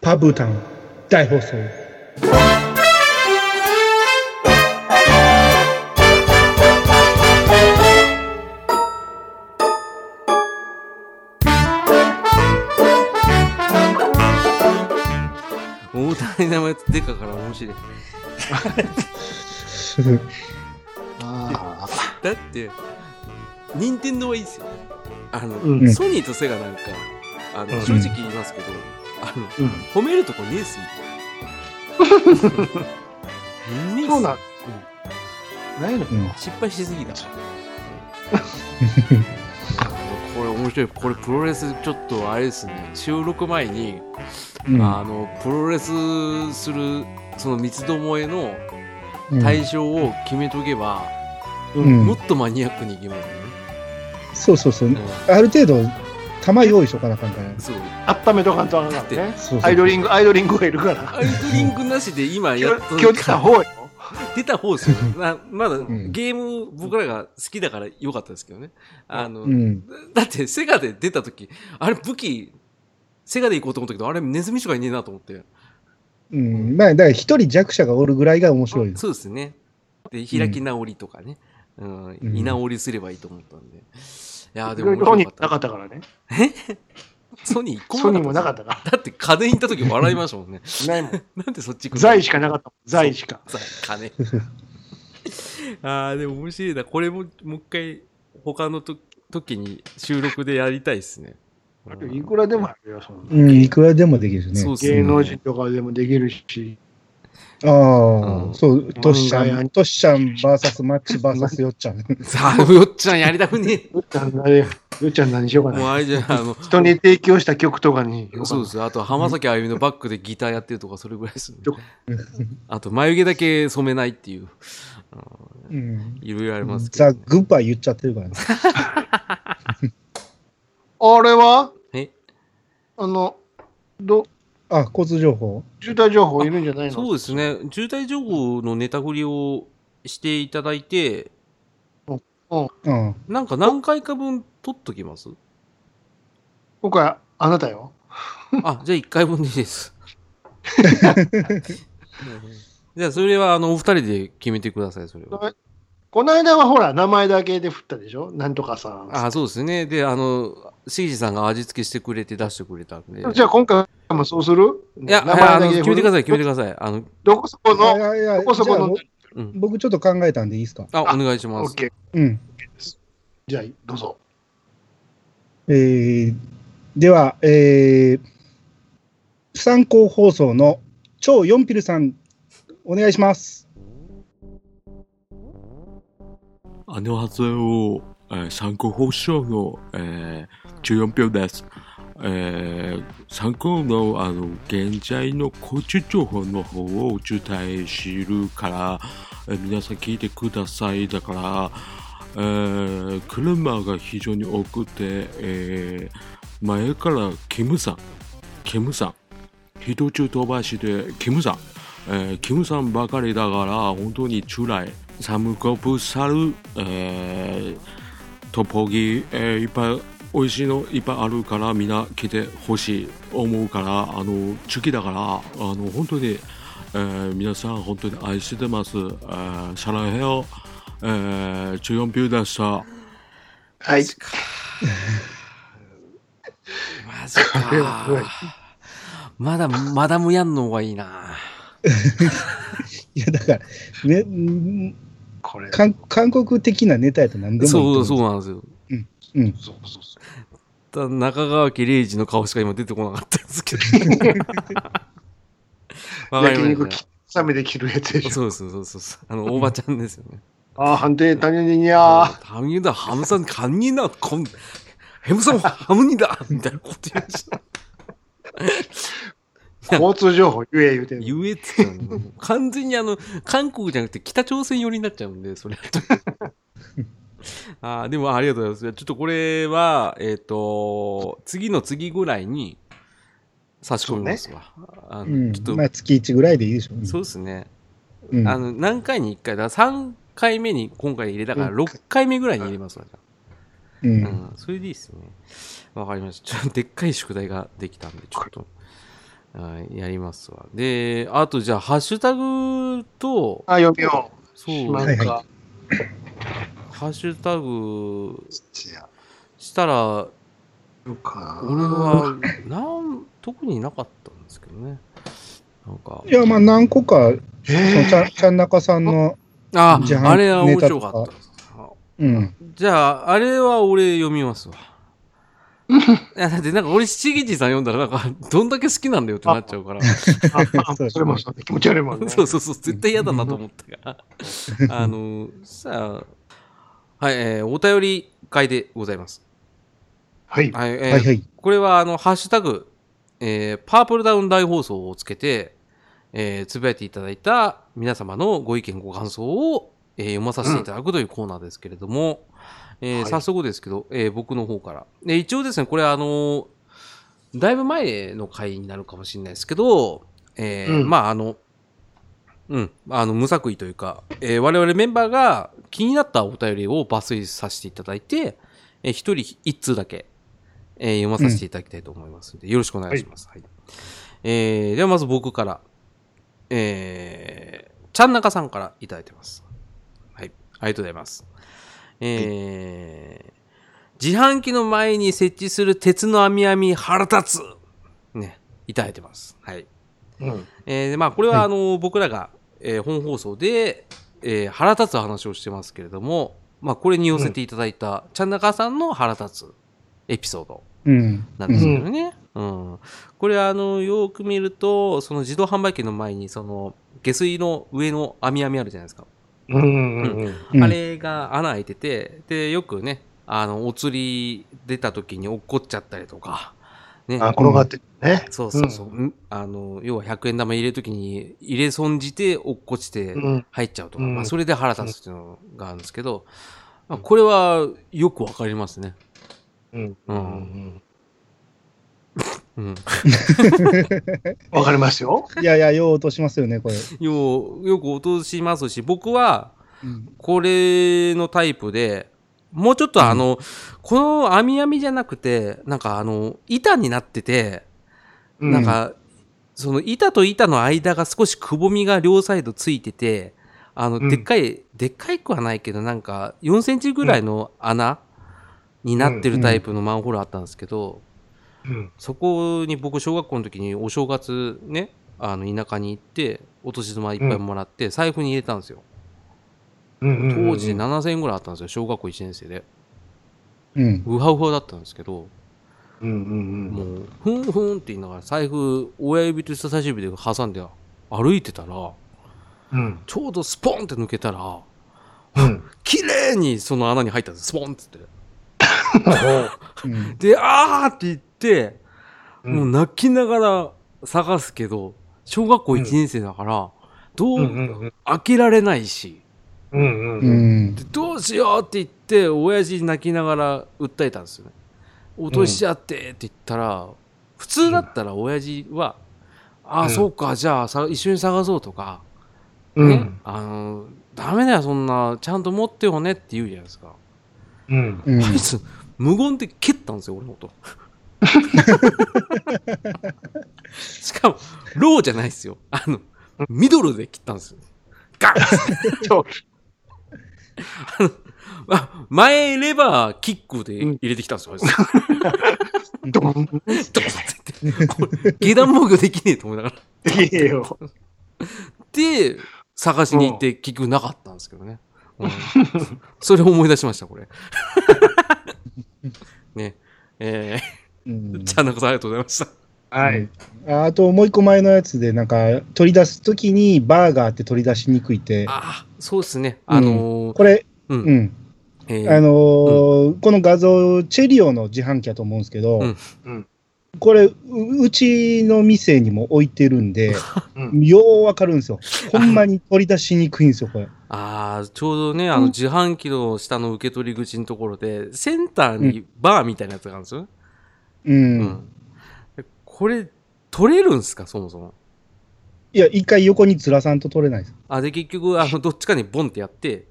パブータン大放送。大谷の名前でかから面白い。あだって、任天堂はいいですよ。あの、うんソニーとセガなんか、あの、うん正直言いますけど、あの、うん褒めるとこねえっすもん。ねえっすそうなんないのうん失敗しすぎだ。これ面白い。これプロレスちょっとあれですね。収録前に、うんあの、プロレスする、その三つどもえのうん対象を決めとけば、うんもっとマニアックにいけますよね。そうそうそう。うんある程度、弾用意しとかなあかんから。そう。温めとかんとあかんからね。そうそうアイドリング、アイドリングがいるから。アイドリングなしで今やっと今日来た方よ。出た方ですよ。なまだんゲーム僕らが好きだから良かったですけどね。あの、うん。だってセガで出た時、あれ武器、セガで行こうと思ったけど、あれネズミしかいねえなと思って。うん。まあ、だから一人弱者がおるぐらいが面白い。そうですね。で、開き直りとかね。うん。うん居直りすればいいと思ったんで。いやーでいもソニーなかった。かったからね。ソニー一個ソニーももなか？っ。なかったただって家電行った時笑いましたもんね。ないもん。なんでそっち行くの？財しかなかったもん。財しか。財金。ああ、でも面白いな。これも、もう一回、他のと時に収録でやりたいですね。いくらでもあるよ、そんなうん、いくらでもできるね。そうね芸能人とかでもできるし。ああ、うんそう、トシちゃ漫画やん、トシちゃん VS マッチ VS よっちゃん。さあ、よっちゃんやりたくねえ。よっちゃん何、よっちゃん何しようかもうな。あれじゃん、あの、人に提供した曲とかに。そうです。あと、浜崎あゆみのバックでギターやってるとか、それぐらいですね。あと、眉毛だけ染めないっていう。うん。いろいろありますけザ・ど。グッバイ言っちゃってるからね。あれは？え？あの、ど、あ、交通情報？渋滞情報いるんじゃないの？そうですね。渋滞情報のネタ振りをしていただいて、うん。なんか何回か分撮っときます？今回、あなたよ。あ、じゃあ1回分でいいです。じゃあ、それは、あの、お二人で決めてください、それは。この間はほら、名前だけで振ったでしょ？なんとかさん。あ、そうですね。で、あの、しぎじさんが味付けしてくれて出してくれたんで。じゃあ今回もそうする？いや、名前だけ決めてください、決めてください。あの、どこそこいやの、いやどこそこの？うん。僕ちょっと考えたんでいいですか？あ、あお願いします。オッケー。うん。じゃあ、どうぞ。えー、では、えー、参考放送の超ヨンピルさん、お願いします。あのはずを、えー、参考報酬の、えー、14票です。えー、参考のあの現在の交通情報の方をお伝えするから、えー、皆さん聞いてください。だから、えー、車が非常に多くて、えー、前からキムさん、キムさん、人中飛ばしでキムさん、えー、キムさんばかりだから本当に従来。サムコプサル、えートッポギ、えーいっぱい美味しいのいっぱいあるからみんな来てほしい思うからあの好きだからあの本当に、えー皆さん本当に愛してます。えー、シャラヘヨ、えー、14秒でした。はい。マジか。まだ、マダムやんの方がいいな。いや、だから、ね、んこれ。韓韓国的なネタやと何でもいいそう、そうう。なんですよ。うん。そうそうそう。ただ中川家礼二の顔しか今出てこなかったんですけど。わかり焼肉きましさめで切るやつでた。しょ。そうそうそうそうそう。あの、おばちゃんですよね。あ、判定、他人にゃー。ハムニだ、ハムさん、カンニだ、こん、ヘムさん、ハムニだみたいなこと言いました。交通情報言え言うてんの言えって完全にあの、韓国じゃなくて北朝鮮寄りになっちゃうんで、それだと。あーでもありがとうございます。ちょっとこれは、えっ、と、次の次ぐらいに差し込みますわ。あのうんちょっと、まあ、月1ぐらいでいいでしょう。そうですね。うんあの、何回に1回だ、3回目に今回入れたから、うん6回目ぐらいに入れますわ、じゃあう。うんん、それでいいっすね。わかりました。ちょっとでっかい宿題ができたんで、ちょっと。はい、やりますわ。で、あとじゃあ、ハッシュタグと、あ、読みよう。そう、なんか、はハッシュタグしたら、俺は、なん、特になかったんですけどね。なんかい、や、まあ何個か、そのちえゃんちゃんなかさんの、あああれは面白かかった。うん。じゃあ、あれは俺読みますわ。いや、だってなんか俺、七吉さん読んだら、なんか、どんだけ好きなんだよってなっちゃうから。あそれもそう気持ち悪いもんね。そうそうそう、絶対嫌だなと思ったから。あの、さあ、はい、えーお便り会でございます。はい。はい、えーはいはい。これは、あの、ハッシュタグ、えーパープルダウン大放送をつけて、えーつぶやいていただいた皆様のご意見、ご感想を、えー読まさせていただくというコーナーですけれども、えーはい早速ですけど、えー僕の方から。で一応ですね、これあのだいぶ前の回になるかもしれないですけど、えーうんまああの、うん、あの、無作為というか、えー我々メンバーが気になったお便りを抜粋させていただいて、えー一人一通だけ、えー読まさせていただきたいと思いますので、よろしくお願いします。はい。えーではまず僕から、えー、ちゃんなかさんからいただいてます。はい。ありがとうございます。えー、自販機の前に設置する鉄の網網腹立つね、いただいてます。はい。うん。えーでまあ、これははいあの、僕らが、えー本放送で、えー腹立つ話をしてますけれども、まあ、これに寄せていただいた、ちゃんなかさんの腹立つエピソードうん。なんですけどね。うん。これあの、よく見ると、その自動販売機の前に、その、下水の上の網網あるじゃないですか。うんうんうん。うんあれが穴開いてて、で、よくね、あの、お釣り出た時に落っこっちゃったりとか、ね。あ、転がってるね。そうそうそう。んあの、要は100円玉入れるときに入れ損じて落っこちてうん。入っちゃうとか、うんまあそれで腹立つっていうのがあるんですけど、まあ、これはよくわかりますね。うん。うん。わかりますよ。いやいや、よう落としますよね、これ。よう、よく落としますし、僕はうん。これのタイプで、もうちょっとあの、この網網じゃなくて、なんかあの、板になってて、うなん、か、その板と板の間が少しくぼみが両サイドついてて、あの、うんでっかい、でっかいくはないけど、なんか、4センチぐらいの穴になってるタイプのマンホールあったんですけど、うん。そこに僕、小学校の時にお正月ね、あの、田舎に行って、お年玉いっぱいもらって、財布に入れたんですよ。うん。当時7000円ぐらいあったんですよ、小学校1年生で。うん。ウハウハだったんですけど、うんうんもう、ふんふんって言いながら、財布、親指と人差し指で挟んで歩いてたら、うん。ちょうどスポンって抜けたら、うん。綺麗にその穴に入ったんです、スポンっつって。うん。で、あーって言って、うんもう泣きながら探すけど、小学校1年生だから、どう、うんうん開けられないし、うんうんううん。ん。でどうしようって言って、親父に泣きながら訴えたんですよね。落としちゃってって言ったら、普通だったら親父は、ああ、うんそうか、じゃあさ一緒に探そうとか、ねうん。あの、ダメだよ、そんな、ちゃんと持ってよねって言うじゃないですか。うん。うん。あいつ、無言で蹴ったんですよ、俺のこと。しかも、ローじゃないですよ。あの、ミドルで切ったんですよ。ガンそう。あ前レバーキックで入れてきたんですよ、ドン。ドンって 下段防御できねえと思いながら。いいよ。で、探しに行って結局なかったんですけどね。うんそれを思い出しました、これ。ね。えうんー、ちゃんなこさんありがとうございました。はい。ああともう一個前のやつで、なんか取り出すときにバーガーって取り出しにくいって、ああ、そうですね。あのーこれ、うん。うん。えーあのーこの画像、チェリオの自販機やと思うんですけど、うんうんこれう、うちの店にも置いてるんで、うんようわかるんですよ。ほんまに取り出しにくいんですよ、これ。ああ、ちょうどね、あの自販機の下の受け取り口のところで、センターにバーみたいなやつがあるんですよ。うん。うん。これ、取れるんすか、そもそも。いや、一回横にずらさんと取れないです。あ、で、結局、あの、どっちかにボンってやって、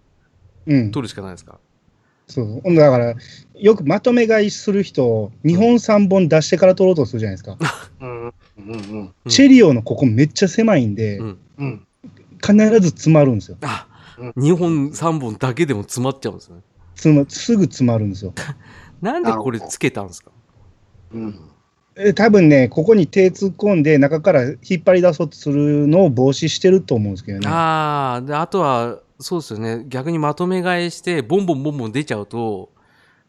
うん。取るしかないですか？そう。ほんだから、よくまとめ買いする人、2本3本出してから取ろうとするじゃないですか。うん。うんうんうんチェリオのここめっちゃ狭いんで、うんうん。必ず詰まるんですよ。あうん、2本、3本だけでも詰まっちゃうんですね。詰ますぐ詰まるんですよ。なんでこれつけたんですか？うん。え多分ね、ここに手突っ込んで、中から引っ張り出そうとするのを防止してると思うんですけどね。ああ、で、あとは、そうですよね。逆にまとめ買いして、ボンボンボンボン出ちゃうと、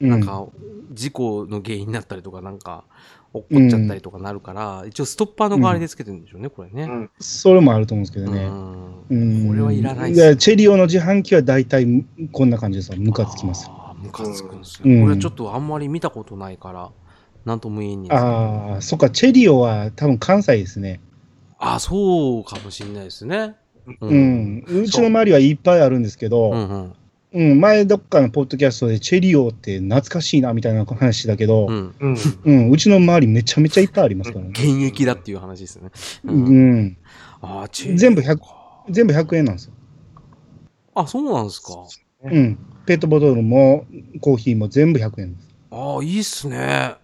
うんなんか、事故の原因になったりとか、なんか、落っこっちゃったりとかなるから、一応ストッパーの代わりでつけてるんでしょうね、これね。うんそれもあると思うんですけどね。うんうんこれはいらないっいすやチェリオの自販機は大体こんな感じですよ。ムカつきます。ムカつくんですよ。うんこれはちょっとあんまり見たことないから、なんとも言えんにああ、そっか、チェリオは多分関西ですね。あ、そうかもしれないですね。ううん。うちの周りはいっぱいあるんですけど、うんうん。うん、前どっかのポッドキャストでチェリオって懐かしいなみたいな話だけど、ううん、ん。うん。うちの周りめちゃめちゃいっぱいありますからね。現役だっていう話ですね。ううんん。あーチェリー全部100か全部100円なんですよ。あ、そうなんですか。うん。ペットボトルもコーヒーも全部100円です。ああ、いいっすね。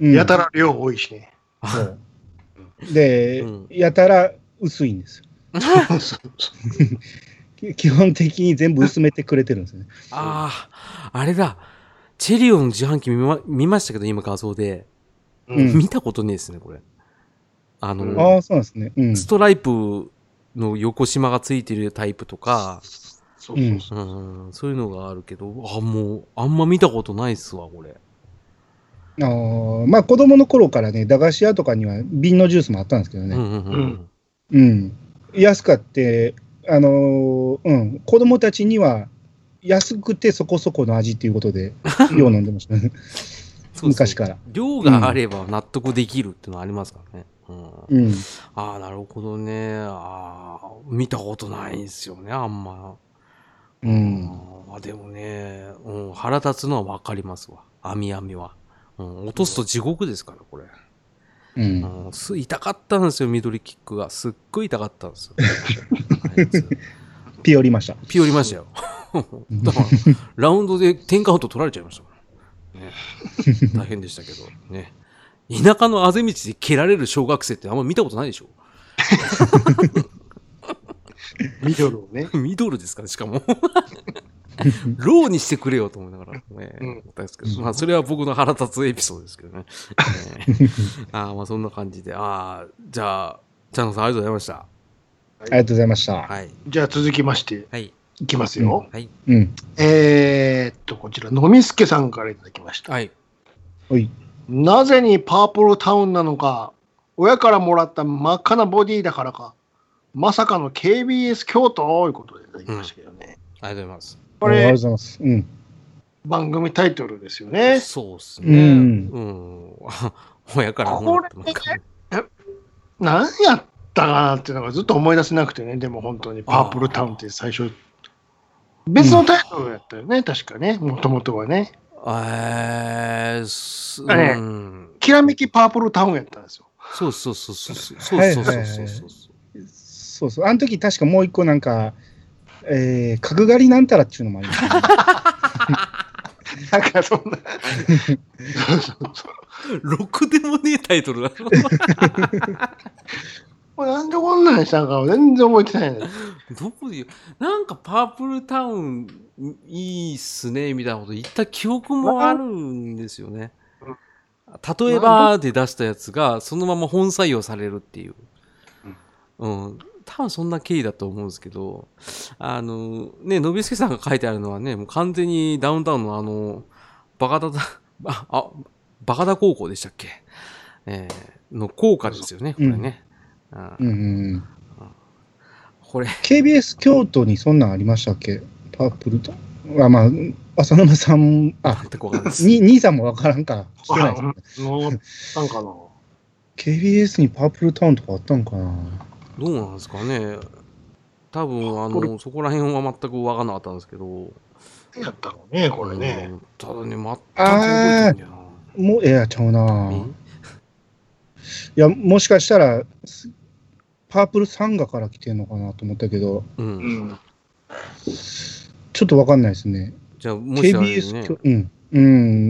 うん、やたら量多いしね。そ うで、うんやたら薄いんですよ。そうそうき 基本的に全部薄めてくれてるんですよね。ああ、あれだ。チェリオの自販機見ま見ましたけど、今画像で。うん見たことねえですね、これ。あの、うんああ、そうなんですね。うん。ストライプの横縞がついてるタイプとか、そうそうそううん、そういうのがあるけど、あ、もう、あんま見たことないっすわ、これ。あーまあ子供の頃からね、駄菓子屋とかには瓶のジュースもあったんですけどね。うんうんうんうん。うん。安かって、あのーうん、子供たちには安くてそこそこの味っていうことで、よう飲んでましたね。昔から。量があれば納得できるっていうのはありますからね。うんうん。ああ、なるほどね。ああ、見たことないんですよね、あんま。うん。あーでもね、うん、腹立つのはわかりますわ。網網は。うん、落とすと地獄ですから、これ。うん。うん、す痛かったんですよ、緑キックが。すっごい痛かったんですよ。ピオりました。ピオりましたよ。だから、ラウンドで10カウント取られちゃいました。ね、大変でしたけど、ね。田舎のあぜ道で蹴られる小学生ってあんま見たことないでしょミドルをね。ミドルですから、しかも。ローにしてくれよと思いながらね、うん思ったんですけど、まあ、それは僕の腹立つエピソードですけどね。えーああ、まあ、そんな感じで。ああ、じゃあ、チャンノさんありがとうございました。ありがとうございました。はい。じゃあ続きまして、はい。いきますよ。はい。うん。えーっと、こちら、のみすけさんからいただきました。はい。おい。なぜにパープルタウンなのか、親からもらった真っ赤なボディだからか、まさかの KBS 京都？ということでいただきましたけどね。ありがとうございます。こありがとうれご、ざいます。うん。番組タイトルですよね。そうっすうね。んうん。親からもらったのか何やったかなっていうのがずっと思い出せなくてね、でも本当にパープルタウンって最初、別のタイトルやったよね、確かね、もともとはね。えー、すあれうん。きらめきパープルタウンやったんですよ。そうそうそうそうそう。そうそうそう。そうそう。あの時確かもう一個なんか、えー、角刈りなんたらっていうのもありました、ね。なんかそんな。ろくでもねえタイトルだ。これなんでこんなんしたんか全然覚えてないね。どこでなんかパープルタウンいいっすね、みたいなこと言った記憶もあるんですよね。例えばで出したやつがそのまま本採用されるっていう。うん。多分そんな経緯だと思うんですけど、あの、ね、のびすけさんが書いてあるのはね、もう完全にダウンタウンのあの、バカダだ、あ、あバカダ高校でしたっけ？えー、の効果ですよね、これね。うんうんうんうん。これ、KBS 京都にそんなんありましたっけ？パープルと？あ、まあ、浅沼さん、あ。に兄さんもわからんか。してないですねもうなんかな。KBS にパープルタウンとかあったんかな。どうなんですかね。多分、あこの、そこら辺は全く分かんなかったんですけど。やったのね、これねう。ん。ただね、全く覚えてんだよな。もう、えやちゃうな。え？いや、もしかしたら、すパープルサンガから来てんのかなと思ったけど、う。うんん。ちょっとわかんないですね。じゃあ、もしあれ KBS ね京、うん。う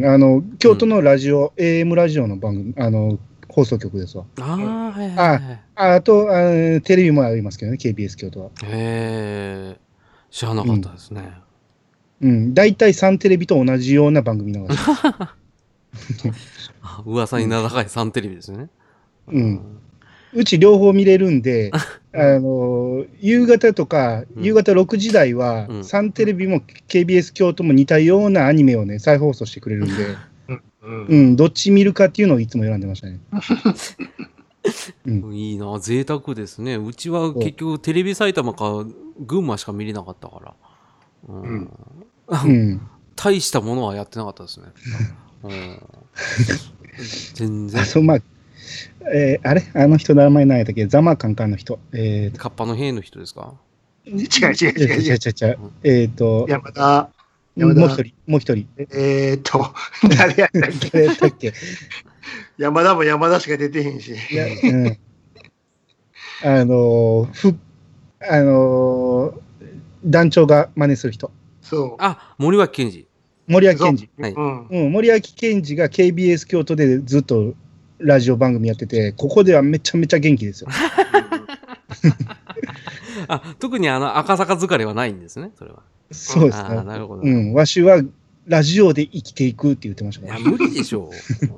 ん。あの、京都のラジオ、AM ラジオの番組、あの、放送局ですわ。ああ、はいはいはい。ああとあ、テレビもありますけどね、KBS 京都は。へえ、知らなかったですね。うん、大体サンテレビと同じような番組流してる あ噂に名高いサンテレビですね。うんうち両方見れるんで、あの夕方とか、うん夕方6時台は、うんサンテレビも KBS 京都も似たようなアニメをね、再放送してくれるんで、うんうん、どっち見るかっていうのをいつも選んでましたね。うん、いいな、贅沢ですね。うちは結局テレビ埼玉か群馬しか見れなかったから。うんうんうん、大したものはやってなかったですね。うん、全然あ、。そう、まあ、えーあれ？あの人の名前何やったっけ？ザマカンカンの人？えーと、カッパの兵の人ですか？違う違う違う違う。違う違う違う。えっ、と、山田、もう山田一人、もう一人。えーっと、誰やったっけ？誰やったっけ？山田も山田しか出てへんし。いや、うん。あのー、ふ、あのー、団長が真似する人。そう。あ、森脇健児。森脇健児。はいうん。うん、森脇健児が KBS 京都でずっとラジオ番組やってて、ここではめちゃめちゃ元気ですよ。あ、特にあの赤坂疲れはないんですね、それは。そうですね。なるほど。うん、わしはラジオで生きていくって言ってましたいや。無理でしょ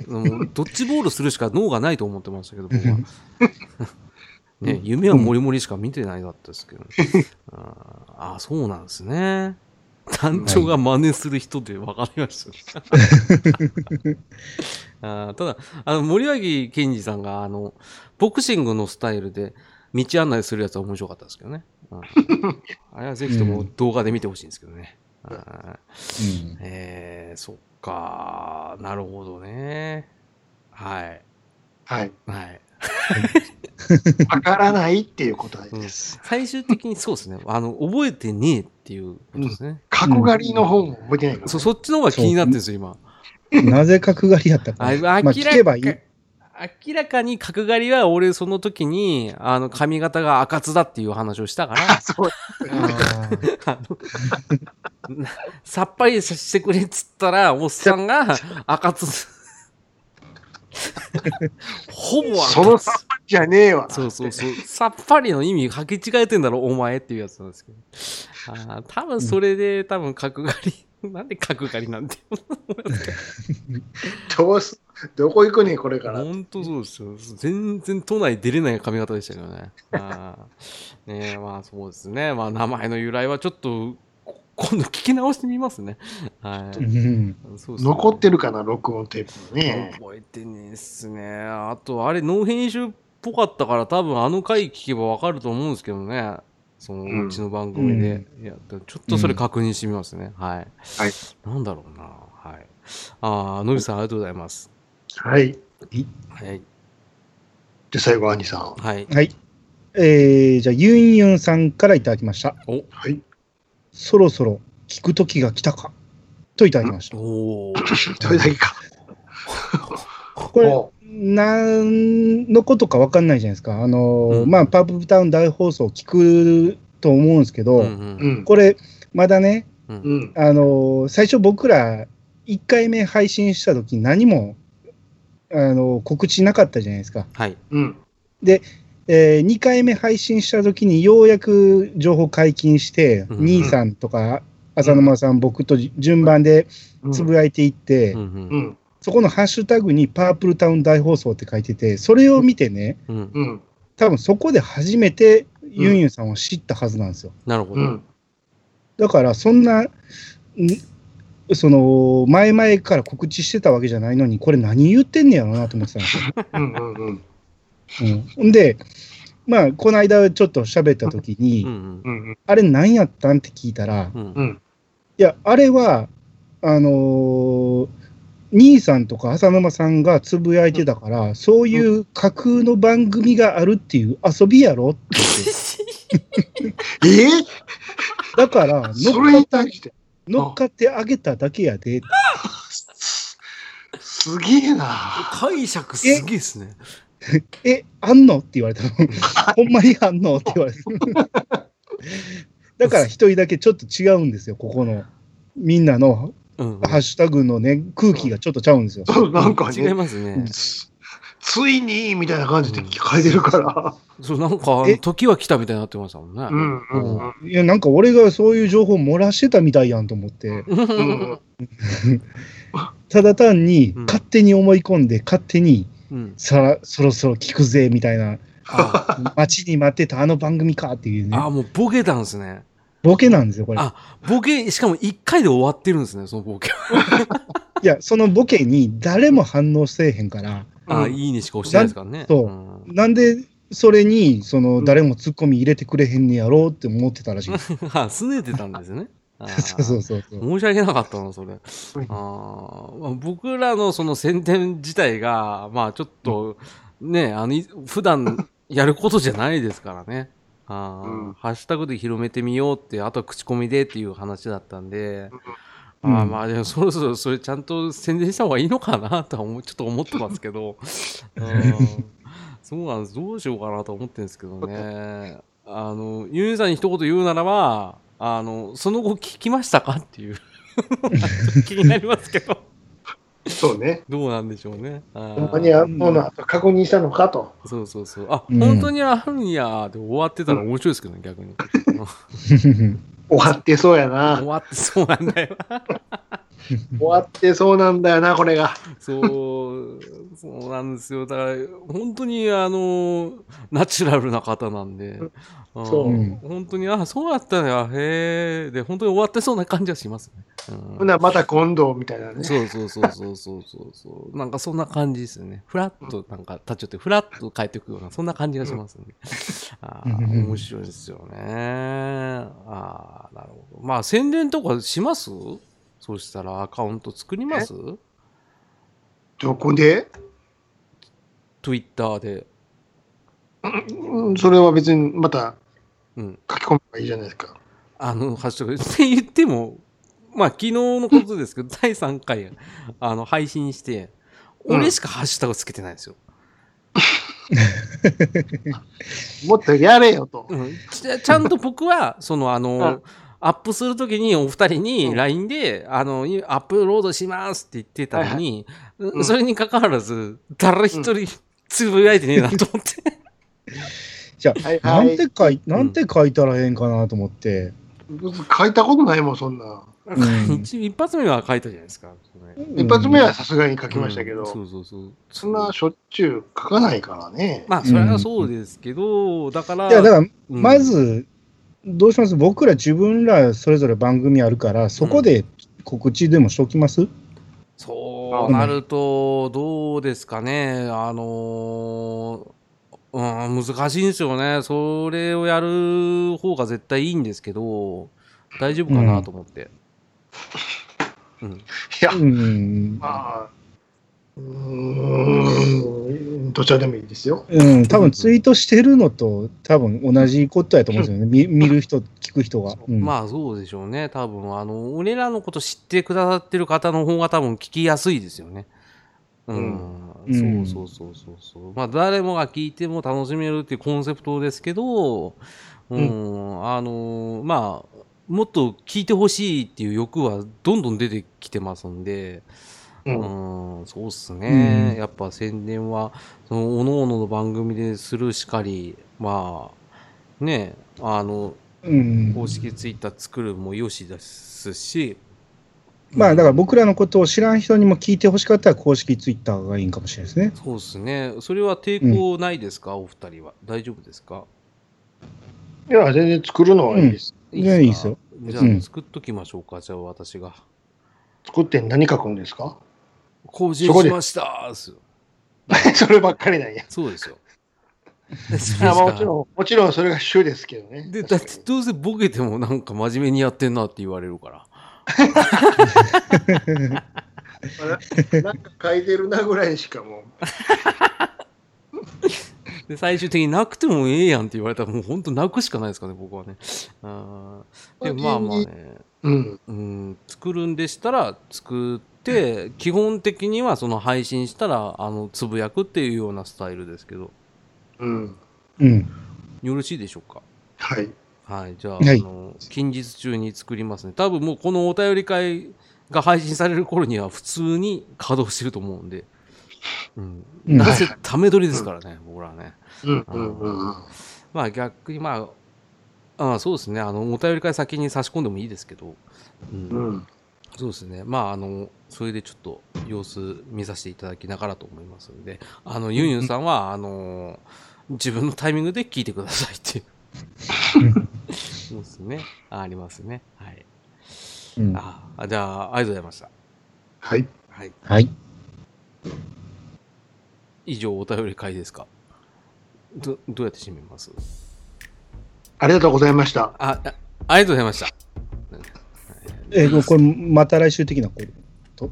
う。もうドッジボールするしか脳がないと思ってましたけど、僕は。ね、夢はもりもりしか見てないだったですけど、ねあーあ、そうなんですね。団長が真似する人で分かりました、あーただ、あの、森脇健児さんが、あの、ボクシングのスタイルで道案内するやつは面白かったですけどね。うんあれはぜひとも動画で見てほしいんですけどね。うんえー、そっか。なるほどね。はい。はい。はい。わからないっていうことです。最終的にそうですね。あの、覚えてねえっていうことですね。角刈りの方も覚えてないから。そ、そっちの方が気になってるんですよ、今。なぜ角刈りやったか。あまあ、明聞けばいい。明らかに角刈りは俺その時に、あの、髪型が赤津だっていう話をしたからあ、そう。あのなさっぱりさせてくれっつったら、おっさんが赤津。ほぼ赤津。そのさっぱりじゃねえわ。そうそうそう。さっぱりの意味履き違えてんだろ、お前っていうやつなんですけど。あー多分それで、多分角刈り。なんで角刈りなんて。どうす、どこ行くねん、これから。本当そうですよ。全然都内出れない髪型でしたけどね。あーねえまあそうですね。まあ名前の由来はちょっと、こ今度聞き直してみますね。はい。うんね残ってるかな、録音テープね。覚えてねえっすね。あと、あれ、ノー編集っぽかったから、多分あの回聞けばわかると思うんですけどね。そのうんうちの番組で。いや、ちょっとそれ確認してみますね。はい。はい。なんだろうな。はい。ああ、のりさん、ありがとうございます。はい。はい。で、最後、兄さん。はい。はい。えー、じゃあ、ユンユンさんからいただきました。おはい。そろそろ聞く時が来たかといただきました。おー。それだけか。これ、お何のことか分かんないじゃないですか。あのーうんまあ、パープルタウン大放送聞くと思うんですけど、うんうん。これ、まだね、うん。あのー最初僕ら1回目配信した時何も、あのー告知なかったじゃないですか。はい。うん。え2回目配信した時にようやく情報解禁して、うん兄さんとか浅沼さん、僕と順番でうんつぶやいていって、うんうんうん。そこのハッシュタグにパープルタウン大放送って書いてて、それを見てね、うん。うん。多分そこで初めてユンユンさんを知ったはずなんですよ。なるほど。うん。だからそんな、んその前々から告知してたわけじゃないのに、これ何言ってんねやろなと思ってたんですよ。うん。うん。うん。うん、んで、まあ、この間ちょっと喋った時に、うんうん。うん。あれ何やったんって聞いたら、うんうん。いや、あれは、あのー兄さんとか浅沼さんがつぶやいてたから、そういう架空の番組があるっていう遊びやろ？って言って、え？ーだからそれ乗っかっに対して？乗っかってあげただけやで。すげえな。解釈すげえっすね。え、あんの？って言われたの。ほんまにあんの？って言われた。だから一人だけちょっと違うんですよ、ここの。みんなのハッシュタグのね、空気がちょっとちゃうんですよ。なんかね。違いますね。ついにみたいな感じで書いてるから。そう、なんかえ、時は来たみたいになってましたもんね。うんうんうん。いや、なんか俺がそういう情報漏らしてたみたいやんと思って、うんただ単にうん勝手に思い込んで、勝手にうん。さそろそろ聞くぜみたいな、あ待ちに待ってたあの番組かっていうね、あ、もうボケたんですね。ボケなんですよ、これ。あボケ、しかも1回で終わってるんですね、そのボケは。いや、そのボケに誰も反応せえへんから、あ、うんいいねしか押してないですからね。そうんなんでそれにその誰もツッコミ入れてくれへんねやろうって思ってたらしい。あ、すねてたんですね。そうそうそうそう。申し訳なかったな、それ。あ僕らのその宣伝自体が、まあちょっと、ね、あの、い普段やることじゃないですからね。あーうんハッシュタグで広めてみようって、あとは口コミでっていう話だったんで、うんあーまあでもそろそろそれちゃんと宣伝した方がいいのかなとはちょっと思ってますけど、うんそうなんです。どうしようかなと思ってるんですけどね。あの、ユンさんに一言言うならば、あの、その後聞きましたかっていう。気になりますけど、そうね。どうなんでしょうね。ほんまにあそうなと確認したのかと。そうそうそう。あ、うん本当にあるんやで終わってたら面白いですけどね、逆に。終わってそうやな終。わってそうなんだよな。終わってそうなんだよな、これが。そう、そうなんですよ。だから、本当に、あの、ナチュラルな方なんで、うんそううん本当に、あ、そうやったんや、へえ、で、本当に終わってそうな感じはしますね。うんならまた今度みたいなね。そうそうそうそうそうそうそう。なんかそんな感じですよね。フラッとなんか立ち寄って、フラッと帰ってくるような、そんな感じがしますね。あ面白いですよね。ああ、なるほど。まあ宣伝とかします？そうしたらアカウント作ります？どこで？?Twitter で。うんそれは別にまたうん。書き込めばいいじゃないですか。あの、ハッシュタグって言っても、まあ昨日のことですけど、第3回、あの、配信して、うん俺しかハッシュタグつけてないんですよ。もっとやれよと。うんちちゃんと僕は、その、あの、うんアップするときにお二人うにん LINE で、あの、いアップロードしますって言ってたのに、うんそれに関わらず、誰一人つぶやいてねえなと思って。じゃはいあ、なはい。んて書い、なんて書いたらええんかなと思って。書いたことないもん、そんな。うん一一発目は書いたじゃないですか。一発目はさすがに書きましたけど、うんそうそうそう。そんなしょっちゅう書かないからね。まあ、それはそうですけど、だから、いや、だから、うんまず、どうします？僕ら自分らそれぞれ番組あるから、そこで告知でもしときます、そうなると、どうですかね、あのーうん、難しいんですよね。それをやる方が絶対いいんですけど、大丈夫かなと思って。うん。いや、うん。まあ、うーん、どちらでもいいですよ。うん、多分ツイートしてるのと、多分同じことやと思うんですよね。見見る人、聞く人が。うんまあそうでしょうね。多分、あの、俺らのこと知ってくださってる方の方が多分聞きやすいですよね。うん。うんそうそうそうそうそう。まあ誰もが聞いても楽しめるっていうコンセプトですけど、うん、あの、まあ、もっと聞いてほしいっていう欲はどんどん出てきてますんで、う。うんん、そうっすね。うんやっぱ宣伝は、その、おののの番組でするしかり、まあ、ね、あの、うん公式ツイッター作るもよしですし、まあだから僕らのことを知らん人にも聞いてほしかったら公式ツイッターがいいんかもしれないですね。そうですね。それは抵抗ないですか、お二人は。大丈夫ですか？いや、全然作るのはいいです。いやいいですよ。じゃあ、うん作っときましょうか。じゃあ、私が。作って何書くんですか？更新しましたーすよ そればっかりなんや。そうですよ。いやもちろん、もちろんそれが主ですけどね。で、だってどうせボケてもなんか真面目にやってんなって言われるから。なんか書いてるなぐらいしかもで、最終的になくてもええやんって言われたらもう本当泣くしかないですかね、僕はね。あーで、まあまあね。う。うん。うん、作るんでしたら作って、基本的にはその配信したら、あの、つぶやくっていうようなスタイルですけど、うん。うん。よろしいでしょうか？はい。はい、じゃあ、はいあの、近日中に作りますね。多分もうこのお便り会が配信される頃には普通に稼働してると思うんで、うん。うんなぜため撮りですからね、僕らはね。うんうんうんうん。まあ逆にまあ、ああそうですね、あの、お便り会先に差し込んでもいいですけど、うんうん。そうですね。まあ、あの、それでちょっと様子見させていただきながらと思いますんで、あの、ユンユンさんは、あの、自分のタイミングで聞いてくださいっていう。そうですね。あありますね。はい。うんああ、じゃあ、ありがとうございました。はい。はい。はい。以上、お便り会ですか？ど、どうやって締めます？ありがとうございました。あ、あありがとうございました。えーこれ、また来週的なこと？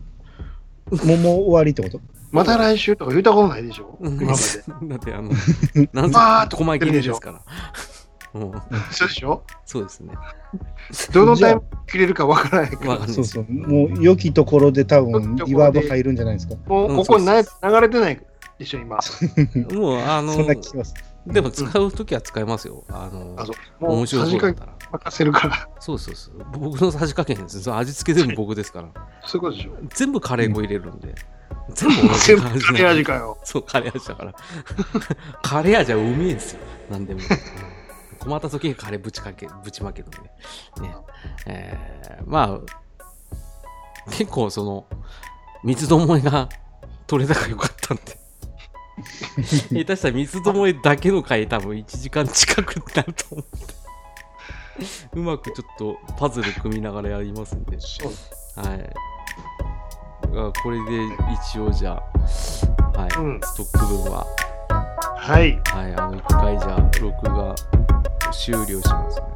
もうもう終わりってこと？また来週とか言ったことないでしょ？うん今まで。だって、あの、なんバーッとと細切れですから。うん、そうでしょ？そうですね。どのタイミング切れるかわからないから。そうそう。もう、良きところで多分、リバーブ入るんじゃないですか？もうここ流れてないでしょ、今。もう、あのそんな気します。でも使うときは使えますよ。あの、あ、そう。もう、面白さじかそうだったら。任せるから。そうそうそう。僕のさじ加減です。その味付け全部僕ですから。そういうことでしょ。全部カレー粉入れるんで。全部同じ全部感じカレー味かよ。そう、カレー味だから。カレー味はうめえんですよ。なんでも。困った時にカレーぶちかけ、ぶちまけるんで。ね。えー、まあ、結構その、三つどもえが取れたからよかったんで。下手したら三つどもえだけの回多分1時間近くなると思って。うまくちょっとパズル組みながらやりますんで。はい。あこれで一応じゃあ、はい、うんストック分は、はい。はい、あの、一回じゃあ、録画終了しますね。